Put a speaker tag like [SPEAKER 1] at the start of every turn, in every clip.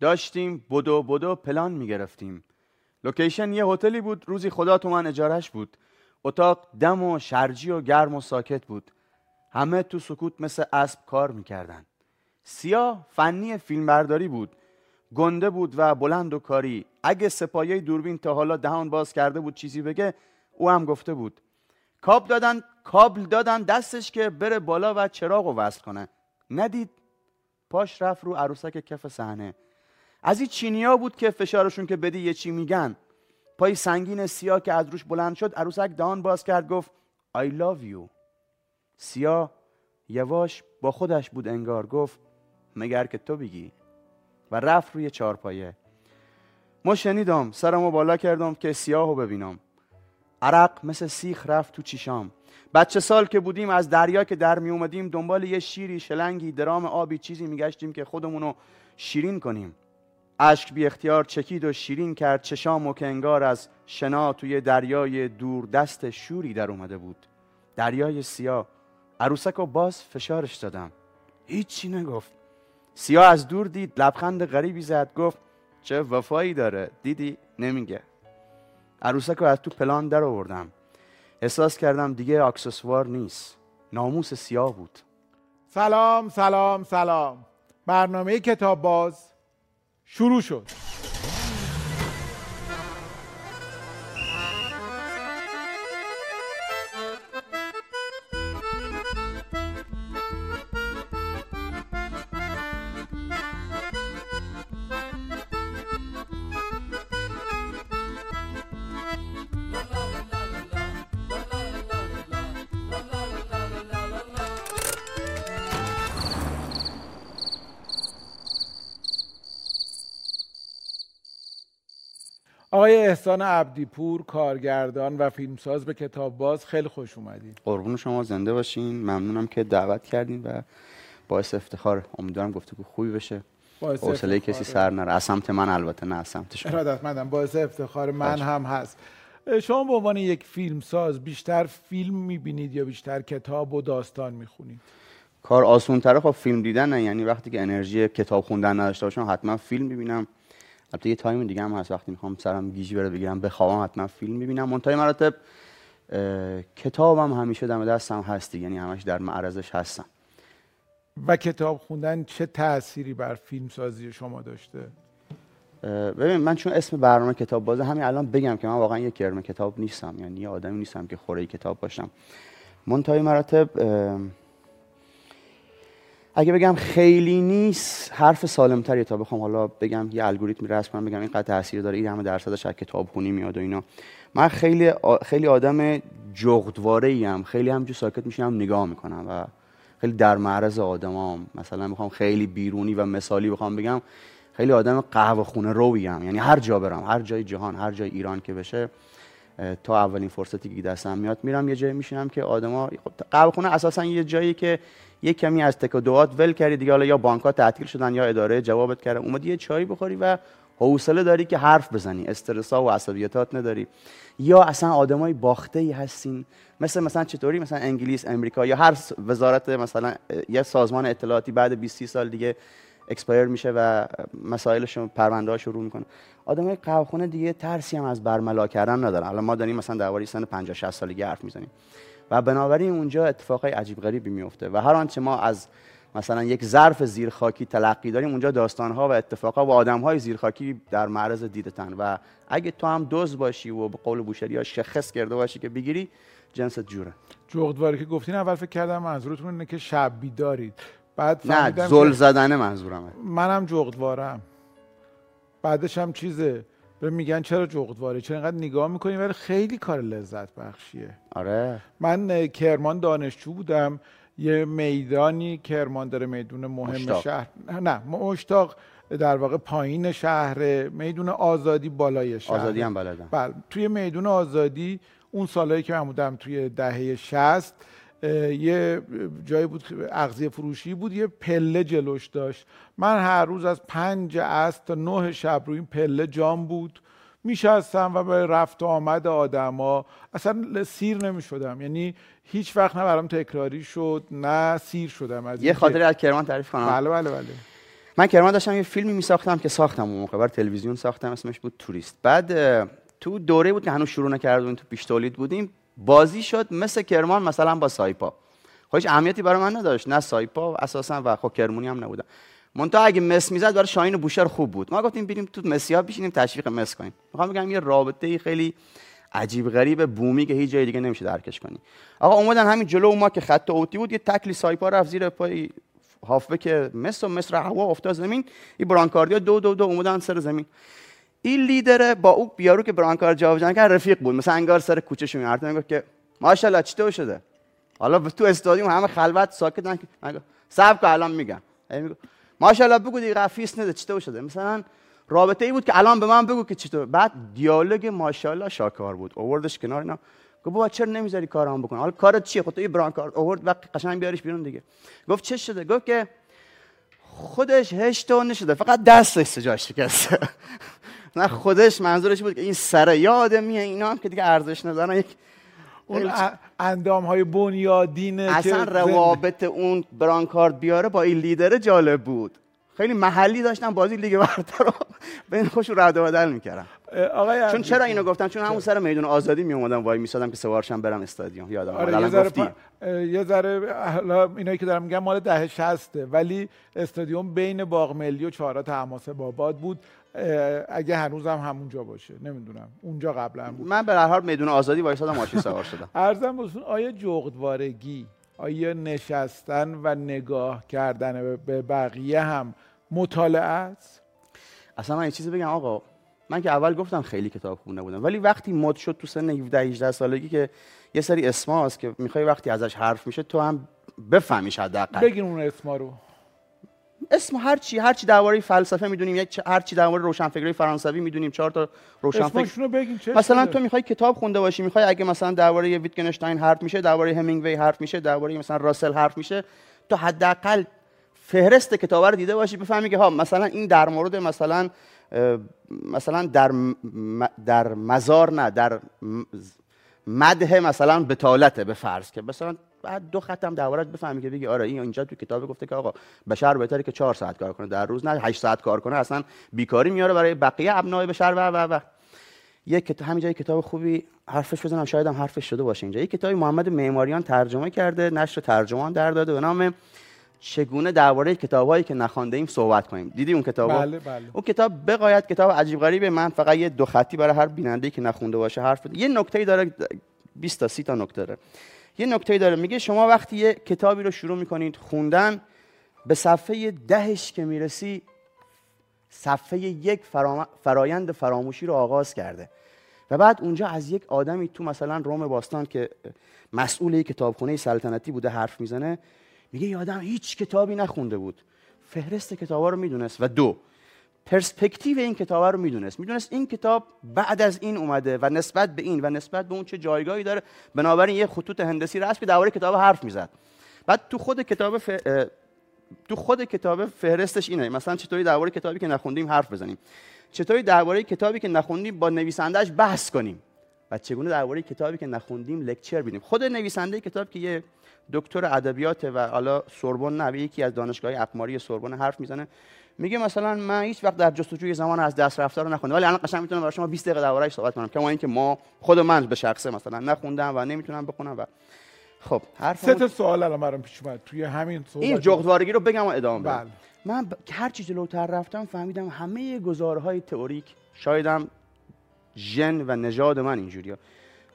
[SPEAKER 1] داشتیم بدو بدو پلان می‌گرفتیم. لوکیشن یه هتلی بود روزی خدا تو من اجارش بود. اتاق دم و شرجی و گرم و ساکت بود. همه تو سکوت مثل اسب کار می‌کردن. سیاه فنی فیلمبرداری بود. گنده بود و بلند و کاری. اگه سپایه دوربین تا حالا دهان باز کرده بود چیزی بگه او هم گفته بود. کابل دادن کابل دادن دستش که بره بالا و چراغ رو وصل کنه. ندید؟ پاش رفت رو عروسک کف صحنه. از این چینیا بود که فشارشون که بدی یه چی میگن. پای سنگین سیاه که از روش بلند شد عروسک دهان باز کرد گفت I love you. سیاه یواش با خودش بود انگار گفت مگر که تو بگی؟ و رفت روی چارپایه ما شنیدم سرمو بالا کردم که سیاهو ببینم. عرق مثل سیخ رفت تو چیشام. بچه سال که بودیم از دریا که در می اومدیم دنبال یه شیری شلنگی درام آبی چیزی میگشتیم که خودمونو شیرین کنیم. اشک بی اختیار چکید و شیرین کرد. چشام و که انگار از شنا توی دریای دور دست شوری در اومده بود. دریای سیاه. عروسک و باز فشارش دادم. هیچی نگفت. سیاه از دور دید لبخند غریبی زد. گفت چه وفایی داره؟ دیدی؟ نمیگه. عروسک رو از تو پلان در آوردم. احساس کردم دیگه اکسسوار نیست. ناموس سیاه بود.
[SPEAKER 2] سلام سلام سلام. برنامه کتاب باز. شروع شد. آقای احسان عبدیپور کارگردان و فیلمساز به کتاب باز خیلی خوش اومدید
[SPEAKER 1] قربون شما زنده باشین. ممنونم که دعوت کردین و باعث افتخار. امیدوارم گفتگو خوبی بشه. حوصله. کسی سر نره. از سمت من البته نه از سمت شما
[SPEAKER 2] ارادتمندم باعث افتخار من
[SPEAKER 1] باشه.
[SPEAKER 2] هم هست. شما به عنوان یک فیلمساز بیشتر فیلم می‌بینید یا بیشتر کتاب و داستان می‌خونید؟
[SPEAKER 1] کار آسون تره خب فیلم دیدن نه. یعنی وقتی که انرژی کتاب خوندن نداشته باشم حتما فیلم می‌بینم. البته یه تایم دیگه هم هست وقتی می‌خوام سرم گیجی بره بگیرم بخوابم حتما فیلم می‌بینم. منتهای مراتب کتابم همیشه دم دستم هستی یعنی همش در معرضش هستم.
[SPEAKER 2] و کتاب خوندن چه تأثیری بر فیلمسازی شما داشته؟
[SPEAKER 1] ببین من چون اسم برنامه کتاب بازه همین الان بگم که من واقعا یه کرم کتاب نیستم یعنی یه آدمی نیستم که خوره کتاب باشم. منتهای مراتب اگه بگم خیلی نیست حرف سالمتریه تا بخوام. حالا بگم یه الگوریتمی رسم کنم بگم اینقدر تاثیر داره این همه درصدش از کتاب خونی میاد و اینا. من خیلی خیلی آدم جغدواره ایم خیلی همجور ساکت میشینم نگاه می‌کنم و خیلی در معرض آدمام. مثلا می‌خوام خیلی بیرونی و مثالی بخوام بگم خیلی آدم قهوه خونه رویم یعنی هر جا برم هر جای جهان هر جای ایران که بشه تا اولین فرصتی که دستم میاد میرم. یه جایی میشینم که آدما خب قهوه خونه اساسا یه جایی که یه کمی از تک و دوات ول کردی دیگه حالا یا بانک‌ها تعطیل شدن یا اداره جوابت کرده اومدی یه چایی بخوری و حوصله داری که حرف بزنی. استرسا و عصبیتات نداری. یا اصلا آدمای باخته ای هستین. مثل مثلا چطوری؟ مثلا انگلیس امریکا یا هر وزارت مثلا یه سازمان اطلاعاتی بعد 20 30 سال دیگه expire میشه و مسائلش پرونده شروع می‌کنه. آدمای قهوه‌خونه دیگه ترسی هم از برملا کردن ندارن. الان ما داریم مثلا درباره سن 50 60 سالگی حرف می‌زنیم. و بنابراین اونجا اتفاقای عجیب غریبی میفته و هر آنچه ما از مثلا یک ظرف زیرخاکی تلقی داریم اونجا داستانها و اتفاقها و آدمهای زیرخاکی در معرض دیدتن و اگه تو هم دوز باشی و به قول بوشهری ها شخص کرده باشی که بگیری جنست جوره.
[SPEAKER 2] جغدواره که گفتین اول فکر کردم منظورتون اینه که شب بیدارید. بعد
[SPEAKER 1] نه زل
[SPEAKER 2] که
[SPEAKER 1] زدنه منظورمه.
[SPEAKER 2] منم جغدوارم بعدش هم چیزه؟ به میگن چرا جغدواره چرا اینقدر نگاه می‌کنی ولی خیلی کار لذت بخشیه.
[SPEAKER 1] آره.
[SPEAKER 2] من کرمان دانشجو بودم. یه میدانی کرمان داره میدون مهم
[SPEAKER 1] مشتاق.
[SPEAKER 2] شهر نه مشتاق در واقع پایین شهر میدون آزادی بالای شهر.
[SPEAKER 1] آزادی هم بلدم.
[SPEAKER 2] بله توی میدون آزادی اون سالهایی که من بودم توی دهه 60 اه، یه جایی بود که اغذیه فروشی بود یه پله جلوش داشت. من هر روز از پنج عصر تا نه شب روی این پله جام بود. میشستم و به رفت و آمد آدما. اصلا سیر نمی شدم یعنی هیچ وقت نه برام تکراری شد نه سیر شدم از
[SPEAKER 1] یه خاطره از کرمان تعریف کنم.
[SPEAKER 2] بله بله بله.
[SPEAKER 1] من کرمان داشتم یه فیلمی می ساختم که ساختم اون موقع بر تلویزیون ساختم اسمش بود توریست. بعد تو دوره بود که هنوز شروع نکرده بودیم تو پیش تولید بودیم. بازی شد مثل کرمان مثلا با سایپا. خودش اهمیتی برای من نداشت نه سایپا اساسا و خب کرمونی هم نبودم منتها اگه مس می‌زد برای شاهین بوشهر خوب بود. ما گفتیم بریم تو مسیا بشینیم تشویق مس کنیم. می‌خوام بگم یه رابطه خیلی عجیب غریب بومی که هیچ جای دیگه نمیشه درکش کنی. آقا اومدن همین جلو ما که خط اوتی بود یه تکلی سایپا رفت زیر پای که مس و مصر هوا افتاد زمین. این برانکاردیا دو دو دو اومدن سر زمین. این لیدر با او بیارو که برانکار جابجا کرد رفیق بود. مثلا انگار سر کوچه شون می‌گفت میگه که ماشاءالله چطور شده؟ حالا تو استادیوم همه خلوت ساکت نگه صبر که الان میگم. ماشاءالله بگو دیگه فیس نده چطور شده؟ مثلا رابطه ای بود که الان به من بگو که چطور بعد دیالوگ ماشاءالله شاکار بود. اووردش کنار اینا. گفت بابا چرا نمی‌ذاری کارام بکنه حالا کارت چیه؟ خود تو بران کار اوورد وقت قشنگ بیاریش بیرون دیگه. گفت چه شده؟ گفت که خودش هشت نشده فقط دستش سجاش شکسته. نه خودش منظورش بود که این سر یادمیه اینا هم که دیگه ارزش ندارن. یک
[SPEAKER 2] اون اندام های بنیادینه
[SPEAKER 1] اصلا روابط اون برانکارد بیاره با این لیدر جالب بود. خیلی محلی داشتن بازی لیگ برتر رو بین خوش رد و بدل می‌کردن. آقای چون چرا اینو گفتم چون همون سر میدون آزادی می اومدم وای میسادم که سوارشم برم استادیوم. یادم آره
[SPEAKER 2] یه ذره یه ذره حالا اینایی که دارم میگم مال دهه 60 ولی استادیوم بین باغ ملی و چهارراه حماس باباد بود. اگه هنوزم هم همونجا باشه. نمی‌دونم. اونجا قبلا بود.
[SPEAKER 1] من به هر حال میدون آزادی وایسادم ماشین سوار شدم.
[SPEAKER 2] ارزم بسون آیا جغدوارگی آیا نشستن و نگاه کردن به بقیه هم مطالعه است؟
[SPEAKER 1] اصلا من یه چیزی بگم آقا. من که اول گفتم خیلی کتاب خونه بودم. ولی وقتی مد شد تو سن 17 18 سالگی که یه سری اسماست که می‌خوای وقتی ازش حرف میشه تو هم بفهمیش حداقل.
[SPEAKER 2] بگین اون اسما رو.
[SPEAKER 1] اسم هر چی هر چی درباره فلسفه می‌دونیم یک هر چی درباره روشنفکری فرانسوی می‌دونیم چهار تا روشنفکر.
[SPEAKER 2] بگین
[SPEAKER 1] مثلا تو می‌خوای کتاب خونده باشی می‌خوای اگه مثلا درباره ویتگنشتاین حرف میشه درباره همینگوی حرف میشه درباره مثلا راسل حرف میشه تو حداقل فهرست کتاب رو دیده باشی بفهمی که ها مثلا این در مورد مثلا مثلا در در مزار نه در مده مثلا بتالته به فرض که مثلا بعد دو خطم دربارت بفهمی که بگی آره این اینجا تو کتاب گفته که آقا بشر بهتره که چهار ساعت کار کنه در روز نه 8 ساعت کار کنه اصلا بیکاری میاره برای بقیه ابنای بشر و و و. یک کتاب همینجا کتاب خوبی حرفش بزنم شاید هم حرفش شده باشه اینجا. یک کتابی محمد معماریان ترجمه کرده نشر ترجمان در داده به نام چگونه درباره کتابایی که نخوانده ایم صحبت کنیم. دیدی اون کتاب
[SPEAKER 2] بله بله.
[SPEAKER 1] اون کتاب بقایت کتاب عجیب غریبه. من فقط یه دو خطی برای هر بیننده که نخونده باشه حرف. یه نکته داره 20 تا 30 تا نکته داره. یه نکته داره. میگه شما وقتی یه کتابی رو شروع می‌کنید خوندن به صفحه دهش که می‌رسی صفحه یک فرایند فراموشی رو آغاز کرده. و بعد اونجا از یک آدمی تو مثلا روم باستان که مسئول کتابخونه سلطنتی بوده حرف می‌زنه میگه یه هیچ کتابی نخونده بود. فهرست کتابا رو می‌دونست. و دو پرسپکتیو این کتاب رو می‌دونست. می‌دونست این کتاب بعد از این اومده و نسبت به این و نسبت به اون چه جایگاهی داره. بنابراین یه خطوط هندسی رسمی درباره کتاب حرف می‌زد. بعد تو خود کتاب ف... تو خود کتاب فهرستش اینه. مثلا چطوری درباره کتابی که نخوندیم حرف بزنیم. چطوری درباره کتابی که نخوندیم با نویسندهش بحث کنیم و چگونه درباره کتابی که نخوندیم لکچر بینیم. خود نویسنده کتاب که یه دکتر ادبیات و حالا سوربن نه یکی از دانشگاه اقماری سوربن حرف می‌زنه میگه مثلا من هیچ وقت در جستجوی زمان از دست رفته رو نخوندم ولی الان قشنگ می‌تونم برای شما 20 دقیقه دربارهش صحبت کنم. کما اینکه ما خود من به شخصه مثلا نخوندم و نمی‌تونم بخونم و خب
[SPEAKER 2] حرف سه تا سوال الان برام پیش اومد توی همین
[SPEAKER 1] صحبت. این جغدوارگی رو بگم و ادامه بدم. بله. من ب... هر چی جلوتر رفتم فهمیدم همه گزارهای تئوریک شایدم ژن و نژاد من اینجوریه.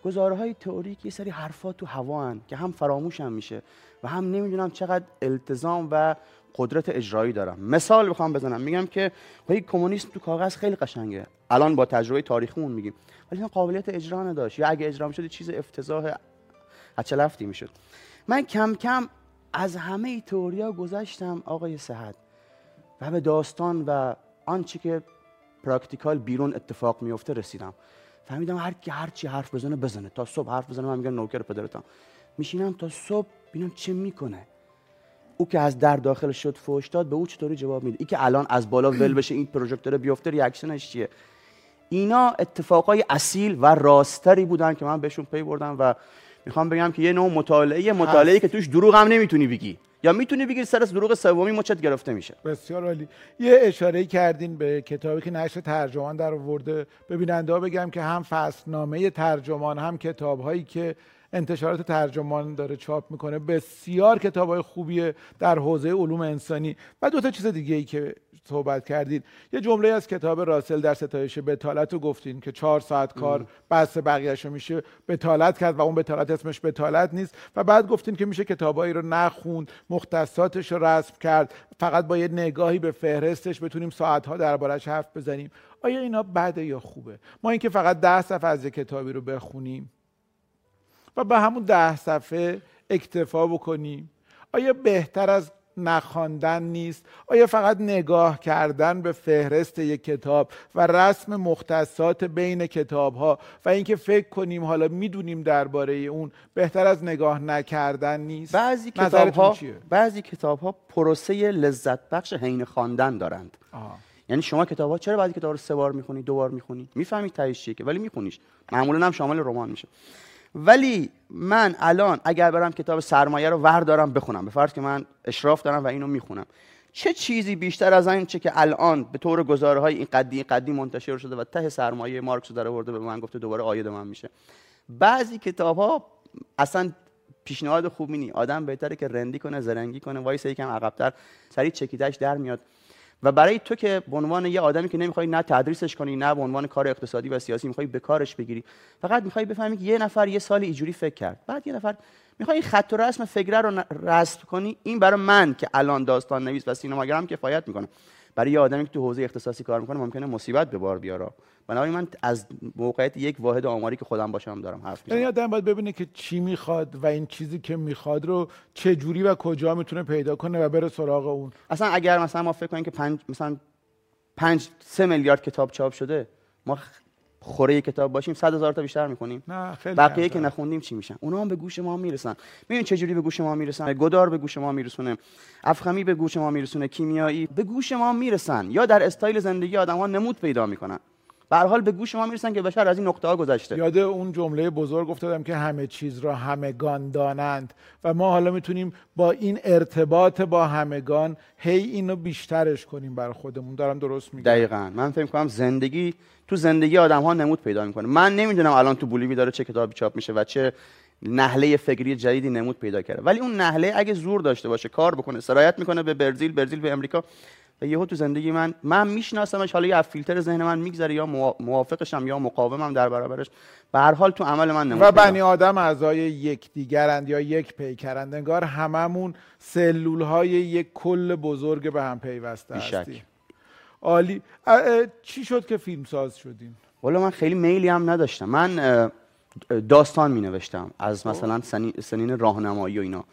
[SPEAKER 1] گزارهای تئوریک یه سری حرفات تو هوا که هم فراموش هم میشه و هم نمی‌دونم چقدر التزام و قدرت اجرایی دارم. مثال بخوام بزنم. میگم که خیلی کمونیسم تو کاغذ خیلی قشنگه. الان با تجربه تاریخیمون میگیم. ولی قابلیت اجرا نداشت. یا اگه اجرا می‌شد چیز افتضاح اچلفتی می‌شد. من کم کم از همه تئوریا گذشتم آقای صحت و به داستان و آنچه که practical بیرون اتفاق میفته رسیدم. فهمیدم هر کی هر چی حرف بزنه بزنه. تا صبح حرف بزنه من میگم نوکر پدرتم میشینم تا صبح ببینم چه می‌کنه. او که از در داخل شد فوش داد به او چطوری جواب میده؟ ای که الان از بالا ول بشه این پروژکتور بیفته reaction ش چیه؟ اینا اتفاقای اصیل و راستری بودن که من بهشون پی بردم و می‌خوام بگم که یه نوع مطالعه مطالعه که توش دروغ هم نمی‌تونی بگی. یا می‌تونی بگیری سر از دروغ سومی مچت گرفته میشه.
[SPEAKER 2] بسیار عالی. یه اشاره کردین به کتابی که نشر ترجمان در آورده. به بیننده بگم که هم فصلنامه ترجمان هم کتابهایی که انتشارات ترجمان داره چاپ می‌کنه. بسیار کتاب های خوبیه در حوزه علوم انسانی و دو تا چیز دیگه ای که صحبت کردید یه جمله از کتاب راسل در ستایش بتالت رو گفتین که چهار ساعت کار بس بقیهش رو میشه بتالت کرد و اون بتالت اسمش بتالت نیست. و بعد گفتین که میشه کتابایی رو نخوند مختصاتش رو رسم کرد. فقط با یه نگاهی به فهرستش بتونیم ساعتها دربارش حرف بزنیم. آیا اینا بده یا خوبه؟ ما اینکه فقط ده صفحه از کتابی رو بخونیم. و به همون ده صفحه اکتفا بکنیم. آیا بهتر از نخواندن نیست؟ آیا فقط نگاه کردن به فهرست یک کتاب و رسم مختصات بین کتاب ها و اینکه فکر کنیم حالا می‌دونیم درباره اون بهتر از نگاه نکردن نیست؟
[SPEAKER 1] بعضی کتاب ها بعضی کتاب ها پروسه لذت بخش حین خواندن دارند. آه. یعنی شما کتاب ها چرا بعضی کتاب رو سه بار می‌خونی دو بار می‌خونی می‌فهمید تهش چیه که ولی میخونیش. معمولا هم شامل رمان میشه. ولی من الان اگر برم کتاب سرمایه رو ور دارم بخونم. به فرض که من اشراف دارم و اینو می‌خونم. چه چیزی بیشتر از این چه که الان به طور گزاره های این قدی قدی منتشر شده و ته سرمایه مارکس در آورده به من گفته دوباره آید من میشه. بعضی کتاب ها اصلا پیشنهاد خوبی نی آدم بهتره که رندی کنه زرنگی کنه. وایس یکم عقبتر. سریع چکیدش در میاد. و برای تو که به عنوان یه آدمی که نمی‌خوای نه تدریسش کنی نه به عنوان کار اقتصادی و سیاسی می‌خوای به کارش بگیری فقط می‌خوای بفهمی که یه نفر یه سال اینجوری فکر کرد. بعد یه نفر می‌خوای این خط و رسم فکره رو رسم کنی. این برای من که الان داستان نویس و سینماگرم کفایت می‌کنه. برای یه آدمی که تو حوزه اختصاصی کار می‌کنه ممکنه مصیبت به بار بیاره. بنابراین من از موقعیت یک واحد آماری که خودم باشم دارم حرف می‌زنم.
[SPEAKER 2] یعنی آدم باید ببینه که چی می‌خواد و این چیزی که می‌خواد رو چه جوری و کجا می‌تونه پیدا کنه و بره سراغ اون.
[SPEAKER 1] اصلا اگر مثلا ما فکر کنیم که پنج مثلا پنج سه میلیارد کتاب چاپ شده ما خوره کتاب باشیم صد هزار تا بیشتر می‌کنیم
[SPEAKER 2] نه خیلی
[SPEAKER 1] بقیه که نخوندیم چی میشن؟ اونا هم به گوش ما می‌رسن. ببین چه جوری به گوش ما می‌رسن؟ گدار به گوش ما میرسونه. افخمی به گوش ما میرسونه. کیمیایی به گوش ما می‌رسن. یا در استایل زندگی آدم ها نمود پیدا می‌کنن. به حال به گوش ما می‌رسن که بشر از این نقطه ها گذشته.
[SPEAKER 2] یاد اون جمله بزرگ افتادم که همه چیز را همگان دانند و ما حالا می‌تونیم با این ارتباط با همگان هی اینو بیشترش کنیم بر خودمون. دارم درست میگم؟
[SPEAKER 1] دقیقا. من فکر کنم زندگی تو زندگی آدم ها نمود پیدا می‌کنه. من نمی‌دونم الان تو بولیوی داره چه کتابی چاپ میشه و چه نحله فکری جدیدی نمود پیدا کرده. ولی اون نحله اگه زور داشته باشه کار بکنه سرایت می‌کنه به برزیل برزیل به امریکا و یهو تو زندگی من من میشناسمش حالا یه فیلتر ذهن من میگذره یا موافقشم یا مقاومم در برابرش. به هر حال تو عمل من نمود
[SPEAKER 2] و بنی آدم اعضای یکدیگرند یا یک پیکرند انگار هممون سلول های یک کل بزرگ به هم پیوسته هستیم. عالی. چی شد که فیلم ساز شدیم
[SPEAKER 1] والا من خیلی میلی هم نداشتم. من داستان می نوشتم از خب. مثلا سنین راهنمایی و اینا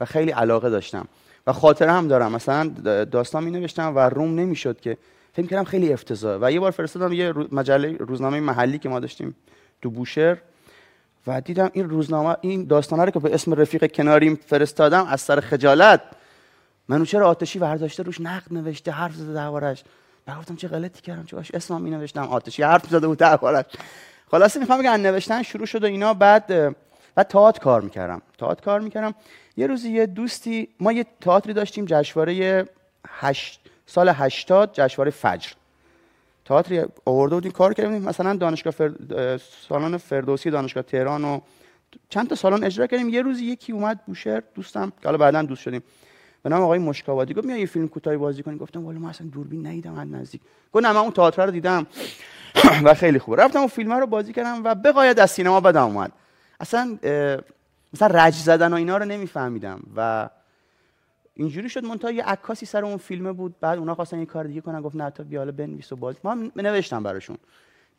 [SPEAKER 1] و خیلی علاقه داشتم. و خاطره هم دارم. مثلا داستان می نوشتم و روم نمی‌شد که فکر کردم خیلی افتضاح. و یه بار فرستادم یه مجله روزنامه محلی که ما داشتیم تو بوشهر و دیدم این روزنامه این داستانه رو که به اسم رفیق کناریم فرستادم از سر خجالت. چرا آتشی برداشته روش نقد نوشته حرف زده دربارش بعد گفتم چه غلطی کردم چه اسمم می نوشتم آتشی حرف زده بود دربارش خلاصه می‌خوام بگم نوشتن شروع شد و اینا بعد و تئاتر کار می‌کردم. تئاتر کار می‌کردم. یه روزی یه دوستی ما یه تئاتری داشتیم جشنواره هشت سال 80 جشنواره فجر. تئاتری آورده بودیم کار کردیم. مثلا دانشگاه فر... سالن فردوسی دانشگاه تهران و چند تا سالن اجرا کردیم. یه روزی یکی اومد بوشهر دوستم حالا بعدا دوست شدیم. به نام آقای مشکاوادی گفت میای یه فیلم کوتاهی بازی کنی؟ گفتم والا من اصلا دوربین ندیدم از نزدیک. گفت نه من اون تئاتر رو دیدم. و خیلی خوبه رفتم اون فیلم رو بازی کردم و بقاید از سینما بدم اومد. اصلا مثلا رج زدن و اینا رو نمیفهمیدم. و اینجوری شد منتها یه عکاسی سر اون فیلمه بود. بعد اونا خواستن یه کار دیگه کنن گفت نه تا بیا حالا بنویس و باز. ما هم نوشتم براشون.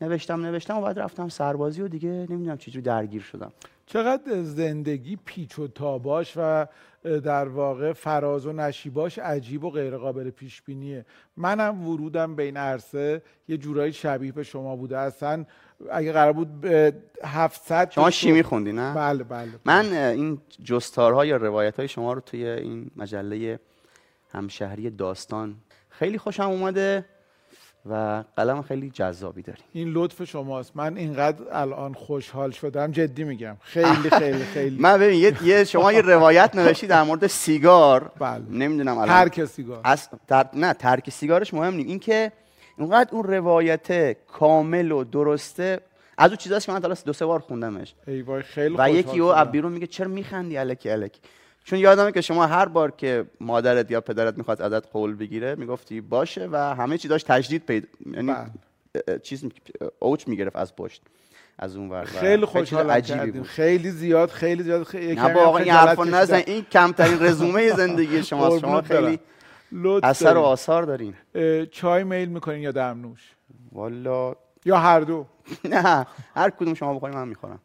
[SPEAKER 1] نوشتم نوشتم و بعد رفتم سربازی و دیگه نمی‌دونم چجوری درگیر شدم.
[SPEAKER 2] چقدر زندگی پیچ و تاباش و در واقع فراز و نشیباش عجیب و غیر قابل پیش بینیه منم ورودم به این عرصه. یه جورایی شبیه به شما بوده. اصلا اگه قرار بود به 700
[SPEAKER 1] شما شیمی خوندی نه؟
[SPEAKER 2] بله بله.
[SPEAKER 1] من این جستارها یا روایت های شما رو توی این مجله همشهری داستان خیلی خوشم اومده و قلم خیلی جذابی داری
[SPEAKER 2] این لطف شماست. من اینقدر الان خوشحال شدم جدی میگم. خیلی خیلی خیلی.
[SPEAKER 1] من ببین یه- شما یه روایت نوشتی در مورد سیگار.
[SPEAKER 2] بله.
[SPEAKER 1] نمی‌دونم الان.
[SPEAKER 2] ترک سیگار.
[SPEAKER 1] از تر... نه ترک سیگارش مهم نیست. این اونقدر اون روایت کامل و درسته. از اون چیزاست که من تا دو سه بار خوندمش.
[SPEAKER 2] ای وای خیلی
[SPEAKER 1] و یکی او بیرون میگه چرا میخندی الکی الکی چون یادمه که شما هر بار که مادرت یا پدرت می‌خواد ازت قول بگیره می‌گفتی باشه و همه چی داشت تجدید پیدا یعنی
[SPEAKER 2] بله.
[SPEAKER 1] چیز اوج می‌گرفت از پشت از اون ور.
[SPEAKER 2] خیلی خوشحال
[SPEAKER 1] عجیبی بود.
[SPEAKER 2] خیلی زیاد خیلی زیاد خیلی
[SPEAKER 1] نه با آقا این حرفا نزن. این کمترین رزومه زندگی شما
[SPEAKER 2] برم.
[SPEAKER 1] خیلی اثر و. آثار دارین
[SPEAKER 2] اه، چای میل می‌کنین یا دمنوش؟
[SPEAKER 1] والا
[SPEAKER 2] یا هر دو؟
[SPEAKER 1] نه هر کدوم شما بخوریم من می‌خورم.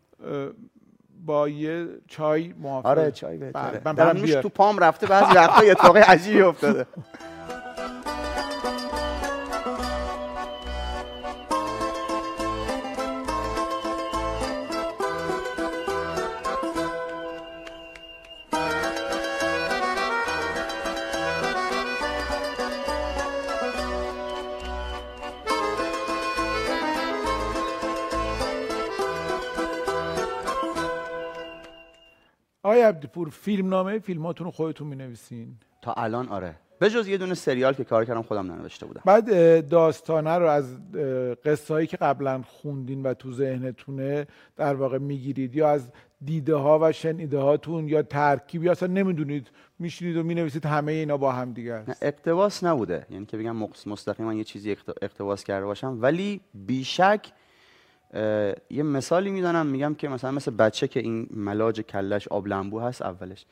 [SPEAKER 2] با یه چای موافق.
[SPEAKER 1] آره چای
[SPEAKER 2] بله،
[SPEAKER 1] بهتره
[SPEAKER 2] من برم
[SPEAKER 1] دمنوش. تو پام رفته بعضی وقتا یه اتفاق عجیبی افتاده.
[SPEAKER 2] آقای عبدیپور فیلم نامه فیلماتون رو خودتون می نویسین
[SPEAKER 1] تا الان آره. به جز یه دونه سریال که کار کردم خودم ننوشته بودم.
[SPEAKER 2] بعد داستانه رو از قصه هایی که قبلا خوندین و تو ذهنتونه در واقع می‌گیرید یا از دیده ها و شنیده هاتون یا ترکیب یا اصلا نمی‌دونید میشینید و می‌نویسید همه اینا با هم دیگه است.
[SPEAKER 1] اقتباس نبوده. یعنی که بگم مستقیما یه چیزی اقت- اقتباس کرده باشم. ولی بیشک یه مثالی می‌زنم میگم که مثلا مثل بچه که این ملاج کلش آب لنبو هست اولش.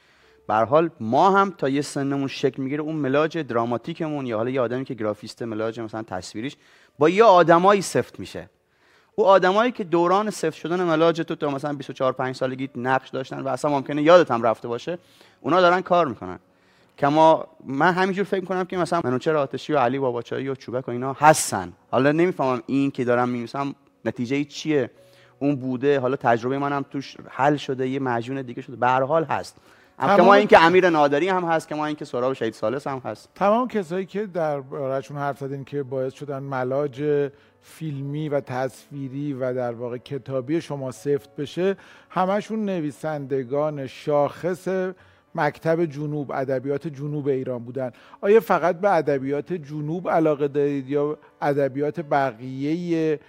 [SPEAKER 1] به حال ما هم تا یه سنمون شکل می‌گیره اون ملاج دراماتیکمون یا حالا یه آدمی که گرافیست ملاج مثلا تصویریش با یه آدمایی سفت میشه. او آدمایی که دوران سفت شدن ملاج تو تا مثلا 24 5 سالگی نقش داشتن و اصلا ممکنه یادت هم رفته باشه اونا دارن کار می‌کنن. کما من همینجور فکر می‌کنم که مثلا منوچهر آتشی و علی باباچایی و چوبک و اینا هستن. حالا نمی‌فهمم این که دارم می‌نویسم نتیجه چیه؟ اون بوده حالا تجربه منم توش حل شده یه مجون دیگه شده. به هر حال هست.
[SPEAKER 2] تمام-
[SPEAKER 1] کما اینکه امیر نادری هم هست کما اینکه سهراب شهید سالس هم هست.
[SPEAKER 2] تمام کسایی که در بارهشون حرف زدین که باعث شدن ملاج فیلمی و تصویری و در واقع کتابی شما سفت بشه همشون نویسندگان شاخص مکتب جنوب ادبیات جنوب ایران بودن. آیا فقط به ادبیات جنوب علاقه دارید یا ادبیات بقیه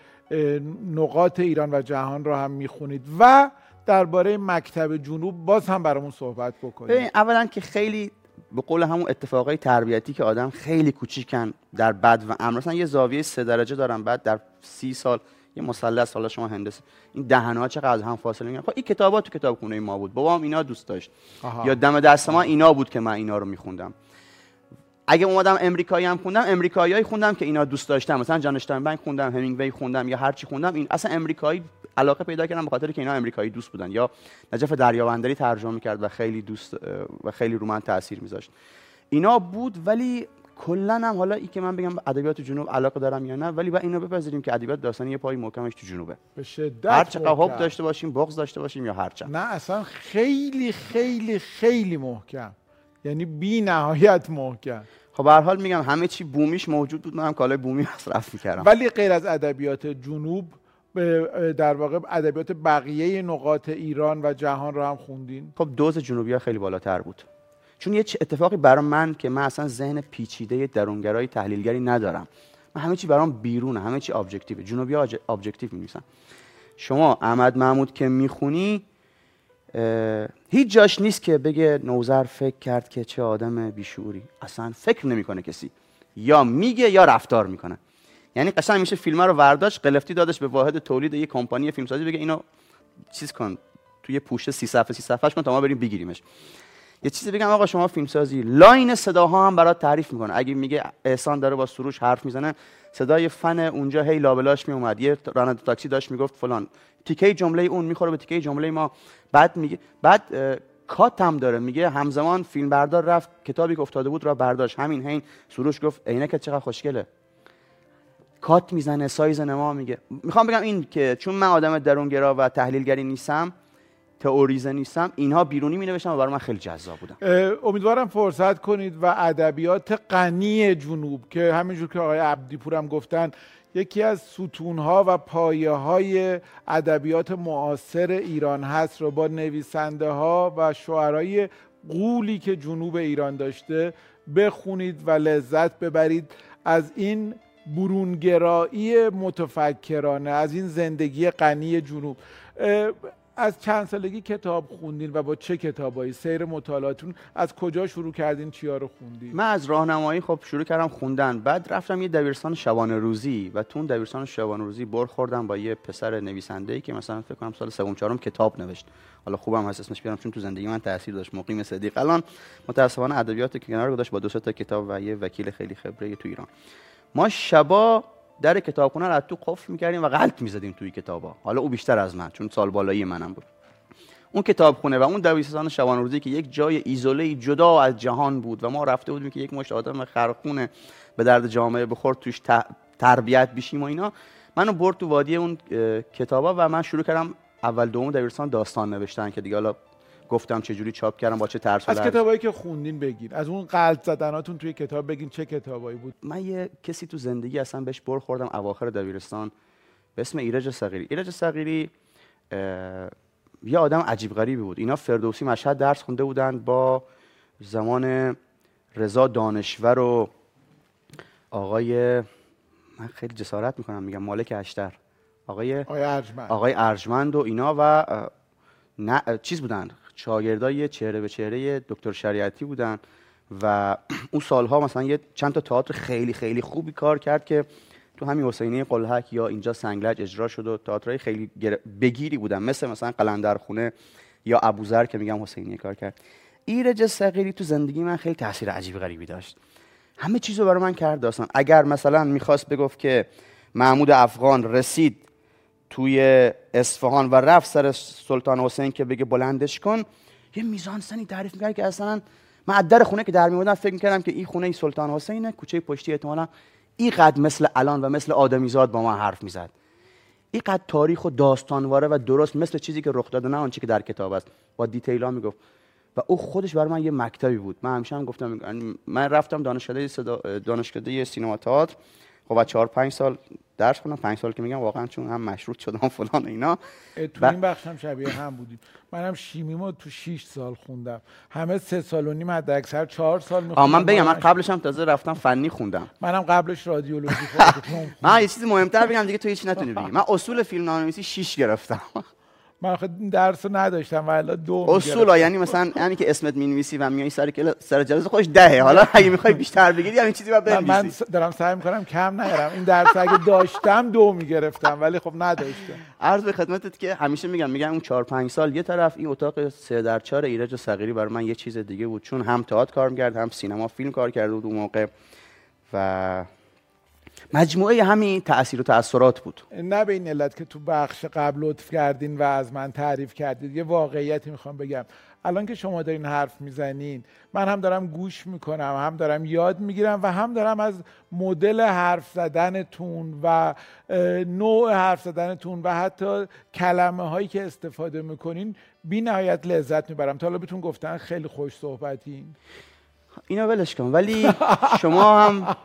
[SPEAKER 2] نقاط ایران و جهان را هم می‌خونید. و درباره مکتب جنوب باز هم برامون صحبت بکنید.
[SPEAKER 1] ببین اولا که خیلی به قول همون اتفاقای تربیتی که آدم خیلی کوچیکن در بد و امر. مثلا یه زاویه سه درجه دارن بعد در سی سال یه مثلث حالا شما هندسه این دهنها چقدر از هم فاصله میگن خب این کتابات تو کتابخونه ما بود. بابام اینا دوست داشت.
[SPEAKER 2] آها.
[SPEAKER 1] یا دم دست ما اینا بود که من اینا رو میخوندم. اگه اومدم امریکایی هم خوندم امریکاییایی خوندم که اینا دوست داشتم مثلا جان اشتاینبک خوندم همینگوی خوندم یا هر چی خوندم این اصلا امریکایی علاقه پیدا کردم به خاطر که اینا امریکایی دوست بودن یا نجف دریابندری ترجمه می‌کرد و خیلی دوست و خیلی رو من تاثیر میذاشت. اینا بود ولی کلا هم حالا ای که من بگم ادبیات جنوب علاقه دارم یا نه ولی با اینو بپذیریم که ادبیات داستانی یه پای محکمش تو جنوبه.
[SPEAKER 2] به شدت
[SPEAKER 1] هر چقدر. حب داشته باشیم بغض داشته باشیم یا هر چند
[SPEAKER 2] نه اصلا خیلی خیلی خیلی محکم. یعنی بی نهایت محکم
[SPEAKER 1] خب به هر حال میگم همه چی بومیش موجود بود. من هم کالای بومی مصرف می‌کردم.
[SPEAKER 2] ولی غیر از ادبیات جنوب در واقع ادبیات بقیه نقاط ایران و جهان رو هم خوندین؟
[SPEAKER 1] خب دوز جنوبی ها خیلی بالاتر بود. چون یه اتفاقی برای من که من اصلا ذهن پیچیده درونگرای تحلیلگری ندارم. من همه چی برام بیرونه همه چی objective ه جنوبی ها objective می‌نویسن. شما احمد محمود که می‌خونی هیچ جاش نیست که بگه نوذر فکر کرد که چه آدم بی‌شعوری اصلا فکر نمی‌کنه کسی. یا میگه یا رفتار می‌کنه. یعنی قشنگ میشه فیلم رو ورداشت قلفتی دادش به واحد تولید یه کمپانی فیلمسازی بگه اینو چیز کن توی پوشه سی صفحه سی صفحهش کن تا ما بریم بگیریمش. یه چیزی بگم آقا شما فیلمسازی. line صداها هم برات تعریف می‌کنه. اگه میگه احسان داره با سروش حرف می‌زنه صدای فن اونجا هی لابلاش میومد یه راننده تاکسی داشت می‌گفت فلان. تیکه جمله اون می‌خوره به تیکه جمله ما. بعد میگه بعد کات هم داره. میگه همزمان فیلم بردار رفت کتابی که افتاده بود را برداشت. همین هین سروش گفت عینکت چقدر خوشگله. کات می‌زنه سایز نما میگه. می‌خوام بگم این که چون من آدم درونگرا و تحلیلگری نیستم تئوریزه نیستم اینها بیرونی می نوشتم و برای من خیلی جذاب بودن.
[SPEAKER 2] امیدوارم فرصت کنید و ادبیات غنی جنوب که همینجور که آقای عبدی پورم گفتن یکی از ستونها و پایه های ادبیات معاصر ایران هست رو با نویسنده ها و شعرهای قولی که جنوب ایران داشته بخونید و لذت ببرید از این برونگرایی متفکرانه از این زندگی غنی جنوب. از چند سالگی کتاب خوندین و با چه کتابایی؟ سیر مطالعاتون. از کجا شروع کردین؟ چیا رو خوندین؟
[SPEAKER 1] من از راهنمایی خب شروع کردم خوندن. بعد رفتم یه دبیرستان شبانه روزی و تو اون دبیرستان شبانه روزی بر خوردم با یه پسر نویسنده ای که مثلا فکر کنم سال سوم چهارم کتاب نوشت. حالا خوبم هست اسمش بیارم چون تو زندگی من تاثیر داشت مقیم صدیق. الان متاسفانه ادبیات که کنار گذاشت با دو تا کتاب و یه وکیل خیلی خبره تو ایران. ما شبا در کتابخونه رو تو قفل می‌کردیم و غلط می‌زدیم توی کتابا. حالا او بیشتر از من چون سال بالایی منم بود. اون کتابخونه و اون دبیرستان شبانه روزی که یک جای ایزوله جدا از جهان بود و ما رفته بودیم که یک مشت آدم خرخونه به درد جامعه بخور توش تربیت بشیم و اینا منو برد تو وادی اون کتابا و من شروع کردم اول دوم دبیرستان داستان نوشتن که دیگه حالا گفتم چه جوری چاپ کردم با چه ترس
[SPEAKER 2] از. کتابایی که خوندین بگین از اون قلط زدناتون توی کتاب بگین چه کتابایی بود؟
[SPEAKER 1] من یه کسی تو زندگی اصلا بهش بر خوردم اواخر دبیرستان به اسم ایرج صغیری. ایرج صغیری یه آدم عجیب غریبی بود. اینا فردوسی مشهد درس خونده بودن با زمان رضا دانشور و آقای من خیلی جسارت می‌کنم میگم مالک اشتر. آقای
[SPEAKER 2] آیا ارجمند.
[SPEAKER 1] آقای ارجمند و اینا و نه چیز بودن. شاگردای چهره به چهره دکتر شریعتی بودن و اون سالها مثلا یه چند تا تئاتر خیلی خیلی خوبی کار کرد که تو همین حسینی قلهک یا اینجا سنگلج اجرا شد و تئاترهای خیلی بگیری بودن. مثل مثلا قلندرخونه یا ابوذر که میگم حسینی کار کرد. ایرج صغیری تو زندگی من خیلی تاثیر عجیب غریبی داشت. همه چیز رو برای من کرد داستان. اگر مثلا می‌خواست بگفت که محمود افغان رسید توی اصفهان و رفت سر سلطان حسین که بگه بلندش کن یه میزان سنی تعریف می‌کرد که اصلا من در خونه که در میبودم فکر می‌کردم که این خونه ای سلطان حسینه کوچه پشتی احتمالا این قد مثل الان و مثل آدمیزاد با من حرف می‌زد. این قد تاریخ و داستانواره و درست مثل چیزی که رخ داده نه آنچه که در کتاب است. با دیتیل ها می‌گفت. و او خودش برای من یه مکتبی بود. من همیشه هم گفتم من رفتم دانشکده صدا دانشکده سینما تئاتر. خب و چهار پنج سال درس خوندم. پنج سال که میگم واقعا چون هم مشروط شدم فلان و اینا
[SPEAKER 2] تو این بخش هم شبیه هم بودیم. منم شیمیمو تو 6 سال خوندم. همه سه سال و نیم حد اکثر چهار سال
[SPEAKER 1] آ
[SPEAKER 2] میخوندم
[SPEAKER 1] من بگم من قبلش هم تازه رفتم فنی خوندم.
[SPEAKER 2] منم قبلش رادیولوژی خوندم
[SPEAKER 1] من یه چیزی مهمتر بگم دیگه تو هیچ نتونی بگی. من اصول فیلم نامه‌نویسی 6 گرفتم.
[SPEAKER 2] من درس رو نداشتم و الا دو
[SPEAKER 1] اصول ها یعنی مثلا یعنی که اسمت می‌نویسی و میای سر کلا سر جلسه خوش دهه. حالا اگه می‌خوای بیشتر بگیری همین چیزی
[SPEAKER 2] من, من
[SPEAKER 1] بنویسی.
[SPEAKER 2] س- دارم سعی می‌کنم کم نیارم. این درس اگه داشتم دو می‌گرفتم ولی خب نداشتم.
[SPEAKER 1] عرض به خدمتت که همیشه میگم میگم اون 4 5 سال یه طرف این اتاق سه در چهار ایرج صغیری برای من یه چیز دیگه بود. چون هم تئاتر کار می‌کرد هم سینما فیلم کار کرده بود اون موقع. و مجموعه همین تاثیر و تاثیرات بود.
[SPEAKER 2] نه به این علت که تو بخش قبل لطف کردین و از من تعریف کردید یه واقعیتی می‌خوام بگم. الان که شما دارین حرف می‌زنین من هم دارم گوش می‌کنم هم دارم یاد می‌گیرم و هم دارم از مدل حرف زدنتون و نوع حرف زدنتون و حتی کلمه هایی که استفاده می‌کنین بی نهایت لذت می‌برم. تا حالا بهتون گفتن خیلی خوش صحبتین.
[SPEAKER 1] اینا ولش کن. ولی شما هم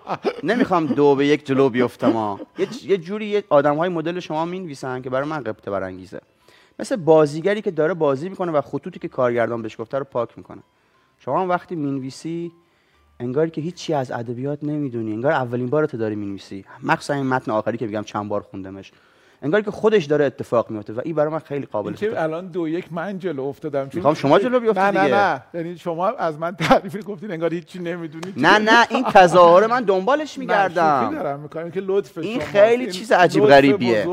[SPEAKER 1] نمی‌خوام دو به یک جلو بیفتم ها. یه, جوری یه آدم های مدل شما می‌نویسن که برای من قبطه برانگیزه. مثل بازیگری که داره بازی می‌کنه و خطوطی که کارگردان بهش گفته رو پاک می‌کنه. شما هم وقتی می‌نویسی انگاری که هیچی از ادبیات نمی‌دونی. انگار اولین بارت داری می‌نویسی. مخصوصا این متن آخری که میگم چند بار خوندمش. انگاری که خودش داره اتفاق میفته و این برای من خیلی قابل
[SPEAKER 2] که. الان دو یک من جلو افتادم چون
[SPEAKER 1] می‌خوام شما جلو بیفتی
[SPEAKER 2] نه نه. نه. یعنی شما از من تعریف گفتین انگار هیچی نمی‌دونید
[SPEAKER 1] نه نه این تظاهر من دنبالش میگردم.
[SPEAKER 2] دارم می‌کنم که لطف
[SPEAKER 1] این. خیلی چیز عجیب غریبیه.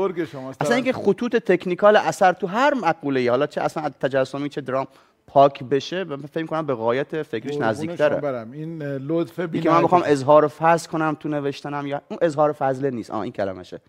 [SPEAKER 1] اصلا اینکه خطوط تکنیکال اثر تو هر مقوله حالا چه اصلا تجسمی چه درام پاک بشه من فکر می‌کنم به غایت فکرش
[SPEAKER 2] قربون
[SPEAKER 1] نزدیک‌تره.
[SPEAKER 2] برم این لطف
[SPEAKER 1] که من بخوام اظهار فضل کنم تو نوشتنم یا اون اظهار فضل نیست. آه این کلمشه.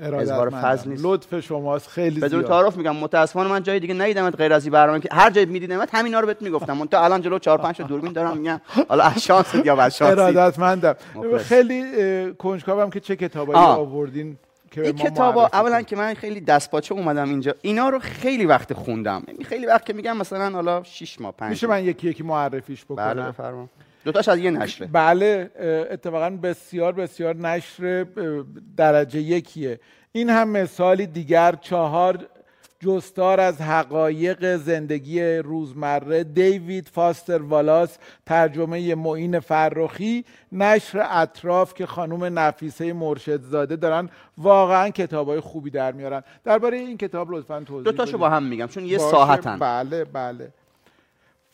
[SPEAKER 1] اظهار فضل نیست.
[SPEAKER 2] لطف شماست خیلی
[SPEAKER 1] بدون تعارف میگم متاسفانه من جای دیگه ندیدمت غیر از این برنامه که هر جای میدیدمت همینا رو بهت می‌گفتم. من تا الان جلو 4 5 تا دوربین دارم میگم حالا از شانست یا از شانسی.
[SPEAKER 2] ارادتمندم. خیلی کنجکاوم که چه کتابایی. آوردین که
[SPEAKER 1] این کتابا اولا. که من خیلی دستپاچه اومدم اینجا اینا رو خیلی وقت خوندم. یعنی خیلی وقت که میگم مثلا حالا 6 ماه 5
[SPEAKER 2] میشه من یکی یکی معرفیش بکنم؟
[SPEAKER 1] بله بفرما. دوتاش از یه نشره.
[SPEAKER 2] بله اتفاقا بسیار بسیار نشر درجه یکیه. این هم مثالی دیگر چهار جستار از حقایق زندگی روزمره. دیوید فاستر والاس ترجمه معین فرخی نشر اطراف که خانم نفیسه مرشدزاده دارن واقعا کتابای خوبی در میارن. درباره این کتاب لطفا توضیح
[SPEAKER 1] دوتاشو
[SPEAKER 2] بدید.
[SPEAKER 1] با هم میگم چون یه ساعتن
[SPEAKER 2] بله بله.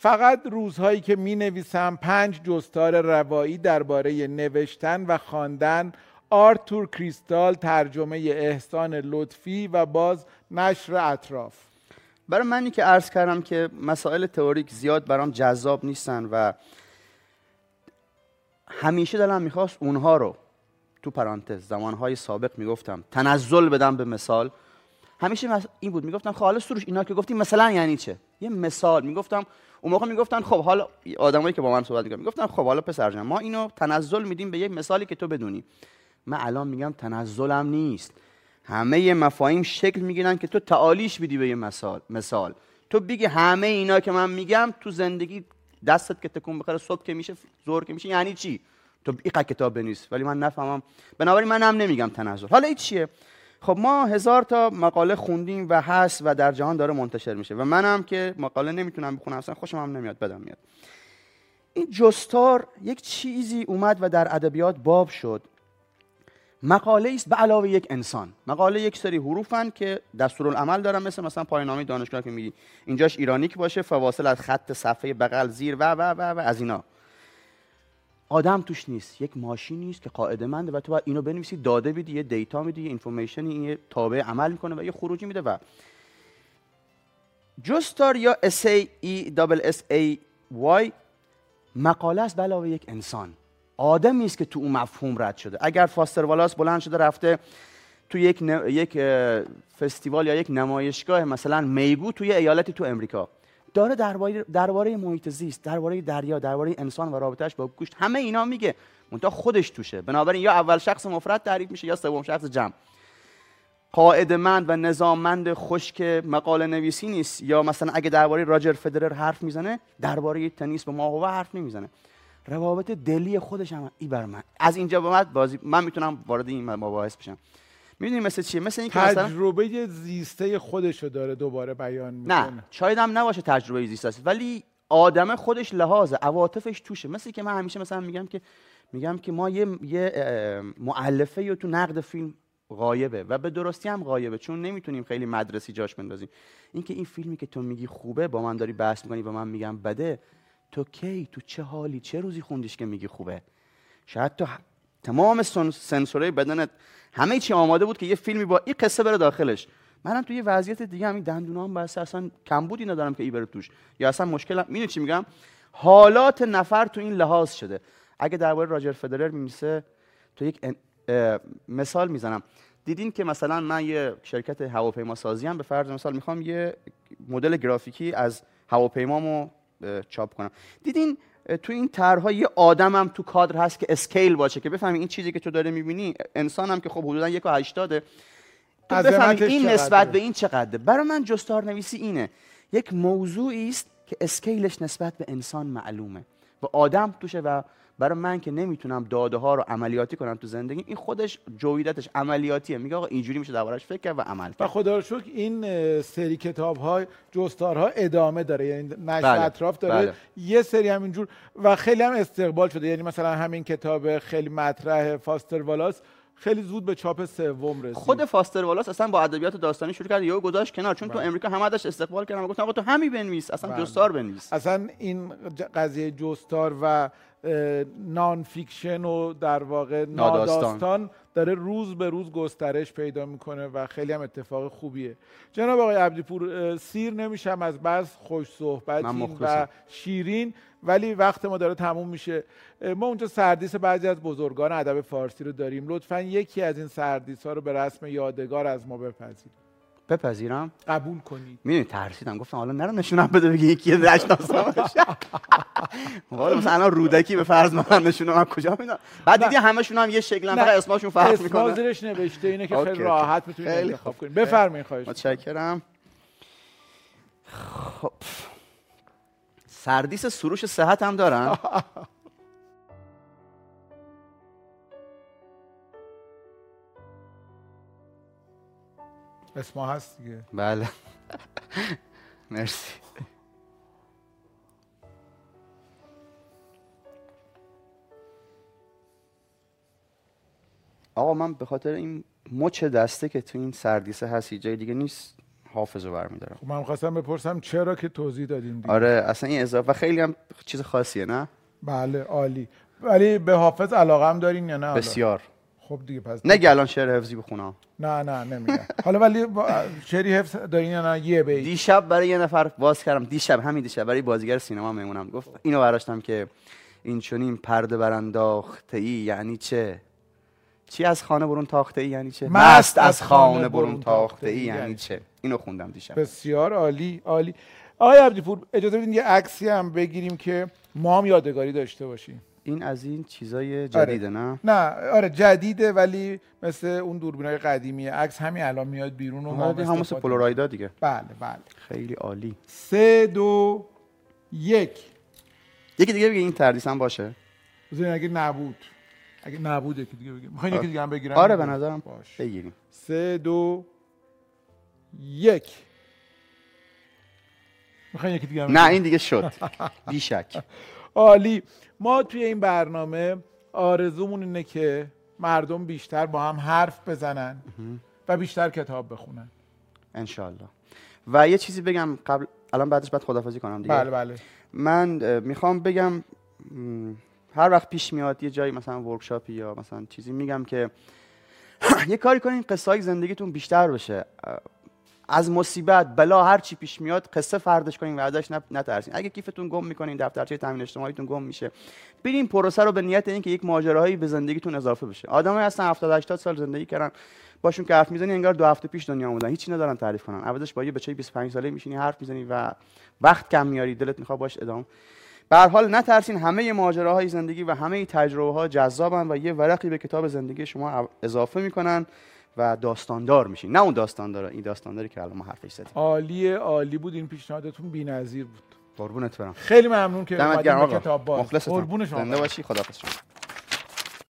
[SPEAKER 2] فقط روزهایی که می نویسم پنج جستار روایی درباره نوشتن و خواندن آرتور کریستال ترجمه احسان لطفی و باز نشر اطراف.
[SPEAKER 1] برای منی که عرض کردم که مسائل تئوریک زیاد برام جذاب نیستن و همیشه دلم می‌خواست اونها رو تو پرانتز زمانهای سابق می‌گفتم. تنزل بدم به مثال. همیشه این بود. می‌گفتم خب حالا سروش اینا که گفتی مثلا یعنی چه؟ یه مثال. می‌گفتم اون موقع می‌گفتن خب حالا آدمایی که با من صحبت می‌کردن می‌گفتن خب حالا پسر جان ما اینو تنزل میدیم به یک مثالی که تو بدونی. من الان میگم تنزلم نیست. همه مفاهیم شکل می‌گیرن که تو تعالیش بدی به یه مثال مثال. تو بگی همه اینا که من میگم تو زندگی دستت که تکون بخوره صبح که میشه ظهر که میشه یعنی چی؟ تو اینقدر کتاب بنویس. ولی من نفهمم. بنابراین من هم نمیگم تنزل. حالا این چیه؟ خب ما هزار تا مقاله خوندیم و هست و در جهان داره منتشر میشه و منم که مقاله نمی‌تونم بخونم اصلا خوشم هم نمیاد بدم میاد. این جستار یک چیزی اومد و در ادبیات باب شد. مقاله است به علاوه یک انسان. مقاله یک سری حروفن که دستورالعمل دارن مثل مثلا پایان‌نامه دانشگاه که میگی. اینجاش ایرانیک باشه فواصل از خط صفحه بغل زیر و و و و از اینا. آدم توش نیست. یک ماشینی است که قاعده منده و تو باید اینو بنویسی داده بدی یه data میدی یه information این یه تابع عمل می‌کنه و یه خروجی میده و جستار یا essay E double S A Y مقاله است علاوه یک انسان. آدمی است که تو اون مفهوم رد شده. اگر فاستر والاس بلند شده رفته تو یک ن... یک فستیوال یا یک نمایشگاه مثلا میگو توی ایالتی تو امریکا. داره درباره درباره محیط زیست درباره دریا درباره انسان و رابطهش با گوشت همه اینا میگه. منتها خودش توشه. بنابراین یا اول شخص مفرد تعریف میشه یا سوم شخص جمع. قاعدمند و نظاممند خشک مقاله نویسی نیست. یا مثلا اگه درباره راجر فدرر حرف می‌زنه درباره تنیس به ماهوه حرف نمی‌زنه. روابط دلی خودش هم این بر من. از اینجا به بعد بازی من می‌تونم وارد این مباحث بشم. می‌دونی مثل چیه؟ مثل اینکه مثلا
[SPEAKER 2] تجربه زیسته خودشو داره دوباره بیان می‌کنه.
[SPEAKER 1] نه شاید هم نباشه تجربه زیست است ولی آدم خودش لحاظه عواطفش توشه. مثل که من همیشه مثلا میگم که میگم که ما یه, یه مؤلفه یا تو نقد فیلم غایبه و به درستی هم غایبه چون نمی‌تونیم خیلی مدرسی جاش بندازیم. اینکه این فیلمی که تو میگی خوبه با من داری بحث می‌کنی و من میگم بده تو کی؟ تو چه حالی؟ چه روزی خوندیش که میگی خوبه؟ شاید تو تمام سن- سنسورهای بدنت همه چی آماده بود که یه فیلمی با این قصه بره داخلش. منم توی یه وضعیت دیگه همین دندونام بس اصلا کمبودی ندارم که ای بره توش. یا اصلا مشکل می‌دونی چی میگم؟ حالات نفر تو این لحاظ شده. اگه درباره راجر فدرر میمیسه تو یک ان- مثال می‌زنم. دیدین که مثلا من یه شرکت هواپیما سازی هم به فرض مثال می‌خوام یه مدل گرافیکی از هواپیمامو چاپ کنم. دیدین تو این طرحها یه آدمم تو کادر هست که اسکیل باشه که بفهمی این چیزی که تو داره می‌بینی انسانم که خب حدودا یک و هشتاده. تو بفهمی این؟ نسبت به این چقدره. برای من جستار نویسی اینه. یک موضوعی است که اسکیلش نسبت به انسان معلومه. و آدم توشه و برای من که نمی‌تونم داده ها رو عملیاتی کنم تو زندگی این خودش جویدتش عملیاتیه. میگه آقا اینجوری میشه دربارش فکر کرد و عمل
[SPEAKER 2] و
[SPEAKER 1] کرد
[SPEAKER 2] خدا رو شکر این سری کتاب ها جستارها ادامه داره. یعنی نشر
[SPEAKER 1] بله،
[SPEAKER 2] اطراف داره.
[SPEAKER 1] بله.
[SPEAKER 2] یه سری همینجور و خیلی هم استقبال شده. یعنی مثلا همین کتاب خیلی مطرح فاستر والاس خیلی زود به چاپ سوم رسید
[SPEAKER 1] خود فاستر والاس اصلا با ادبیات داستانی شروع کرد یهو گذاشت کنار چون تو امریکا همه ازش استقبال کردن گفتن آقا تو همین بنویس اصلا
[SPEAKER 2] بله.
[SPEAKER 1] جستار بنویس
[SPEAKER 2] اصلا این قضیه جستار و nonfiction و در واقع
[SPEAKER 1] ناداستان.
[SPEAKER 2] داره روز به روز گسترش پیدا می‌کنه و خیلی هم اتفاق خوبیه جناب آقای عبدیپور اه، سیر نمیشم از بس خوش صحبتین و. شیرین ولی وقت ما داره تموم میشه. ما اونجا سردیس بعضی از بزرگان ادب فارسی رو داریم. لطفا یکی از این سردیس ها رو به رسم یادگار از ما بپذیرید
[SPEAKER 1] بپذیرم؟
[SPEAKER 2] قبول کنید.
[SPEAKER 1] می‌دونی ترسیدم. گفتم حالا نرو نشونم بده بگی یکی نشناسم. حالا مثلا رودکی به فرض من نشونم. من کجا می‌دونم؟ بعد دیدی همشون هم یه شکلن. فقط اسمشون فرق می‌کنه.
[SPEAKER 2] زیرش نوشته. اینه که خیلی. راحت می‌تونید انتخاب. کنید بفرمایید خواهش.
[SPEAKER 1] متشکرم. خب. سردیس سروش صحت هم دارن؟
[SPEAKER 2] اسما هست دیگه.
[SPEAKER 1] بله. مرسی. آقا من به خاطر این مچ دسته که تو این سردیسه هست جای دیگه نیست. حافظو برمیدارم.
[SPEAKER 2] خب من خواستم بپرسم چرا که توضیح دادیم دیگه؟
[SPEAKER 1] آره اصلا این اضافه خیلی هم چیز خاصیه نه؟
[SPEAKER 2] بله عالی. ولی به حافظ علاقه هم دارین یا نه؟
[SPEAKER 1] بسیار.
[SPEAKER 2] خب دیگه پس
[SPEAKER 1] نگه الان شعر حفظی بخونم.
[SPEAKER 2] نه نه نمیگم. حالا ولی با- شعری حفظ دارین یا نه؟ یه بیت.
[SPEAKER 1] دیشب برای یه نفر باز کردم. دیشب همین دیشب برای بازیگر سینما میمونم. گفت اینو برداشتم که این چنین پرده برانداخته ای یعنی چه؟ چی از خانه برون تاخته ای یعنی چه؟
[SPEAKER 2] مست از خانه برون
[SPEAKER 1] تاخته ای
[SPEAKER 2] تاخته ای
[SPEAKER 1] یعنی
[SPEAKER 2] یعنی
[SPEAKER 1] چه؟ اینو خوندم دیشب.
[SPEAKER 2] بسیار عالی عالی. آقای عبدیپور اجازه بدین یه عکسی هم بگیریم که ما هم یادگاری داشته باشیم.
[SPEAKER 1] این از این چیزای جدیده نه؟
[SPEAKER 2] نه آره جدیده ولی مثل اون دوربینای قدیمی عکس همین الان میاد بیرون و ما
[SPEAKER 1] آره، همون مثل پولارایدا دیگه.
[SPEAKER 2] بله بله.
[SPEAKER 1] خیلی عالی.
[SPEAKER 2] سه دو یک.
[SPEAKER 1] یکی دیگه بگه این تردیس هم باشه.
[SPEAKER 2] بذارین اگه نبود. اگه نبود یکی دیگه بگیم. می‌خواین یکی دیگه هم بگیرم
[SPEAKER 1] آره به نظرم
[SPEAKER 2] باش
[SPEAKER 1] بگیریم.
[SPEAKER 2] سه دو یک. می‌خواین یکی دیگه
[SPEAKER 1] نه؟ این دیگه شد. بیشک.
[SPEAKER 2] عالی. ما توی این برنامه آرزومون اینه که مردم بیشتر با هم حرف بزنن و بیشتر کتاب بخونن.
[SPEAKER 1] انشالله. و یه چیزی بگم قبل الان بعدش بعد خدافزی کنم دیگه.
[SPEAKER 2] بله بله.
[SPEAKER 1] من می‌خوام بگم هر وقت پیش میاد یه جایی مثلا ورکشاپی یا مثلا چیزی میگم که یه کاری کنین قصه های زندگیتون بیشتر بشه. از مصیبت بلا هر چی پیش میاد قصه فردش کنین و ازش نترسین. اگه کیفتون گم می‌کنین دفترچه تامین اجتماعیتون گم میشه. برین پروسه رو به نیت اینکه یک ماجراهایی به زندگیتون اضافه بشه. آدمایی هستن 70 80 سال زندگی کردن باشون که حرف می‌زنی انگار دو هفته پیش دنیا اومدن. هیچی ندارن تعریف کنن. عوضش با یه بچه 25 ساله میشینی حرف می‌زنی و وقت کم میاری دلت می‌خواد باش ادامه. به هر حال نترسین همه ماجراهای زندگی و همه تجربه ها جذابن و یه ورقی به کتاب زندگی شما اضافه می‌کنن. و داستاندار میشین. نه اون داستاندار این داستانداری که الان ما حرفش زدیم.
[SPEAKER 2] عالی عالی بود. این پیشنهادتون بی‌نظیر بود.
[SPEAKER 1] قربونت برم.
[SPEAKER 2] خیلی ممنون که
[SPEAKER 1] آقا.
[SPEAKER 2] کتاب باز. قربون شما.
[SPEAKER 1] زنده باشی. خداحافظ شما.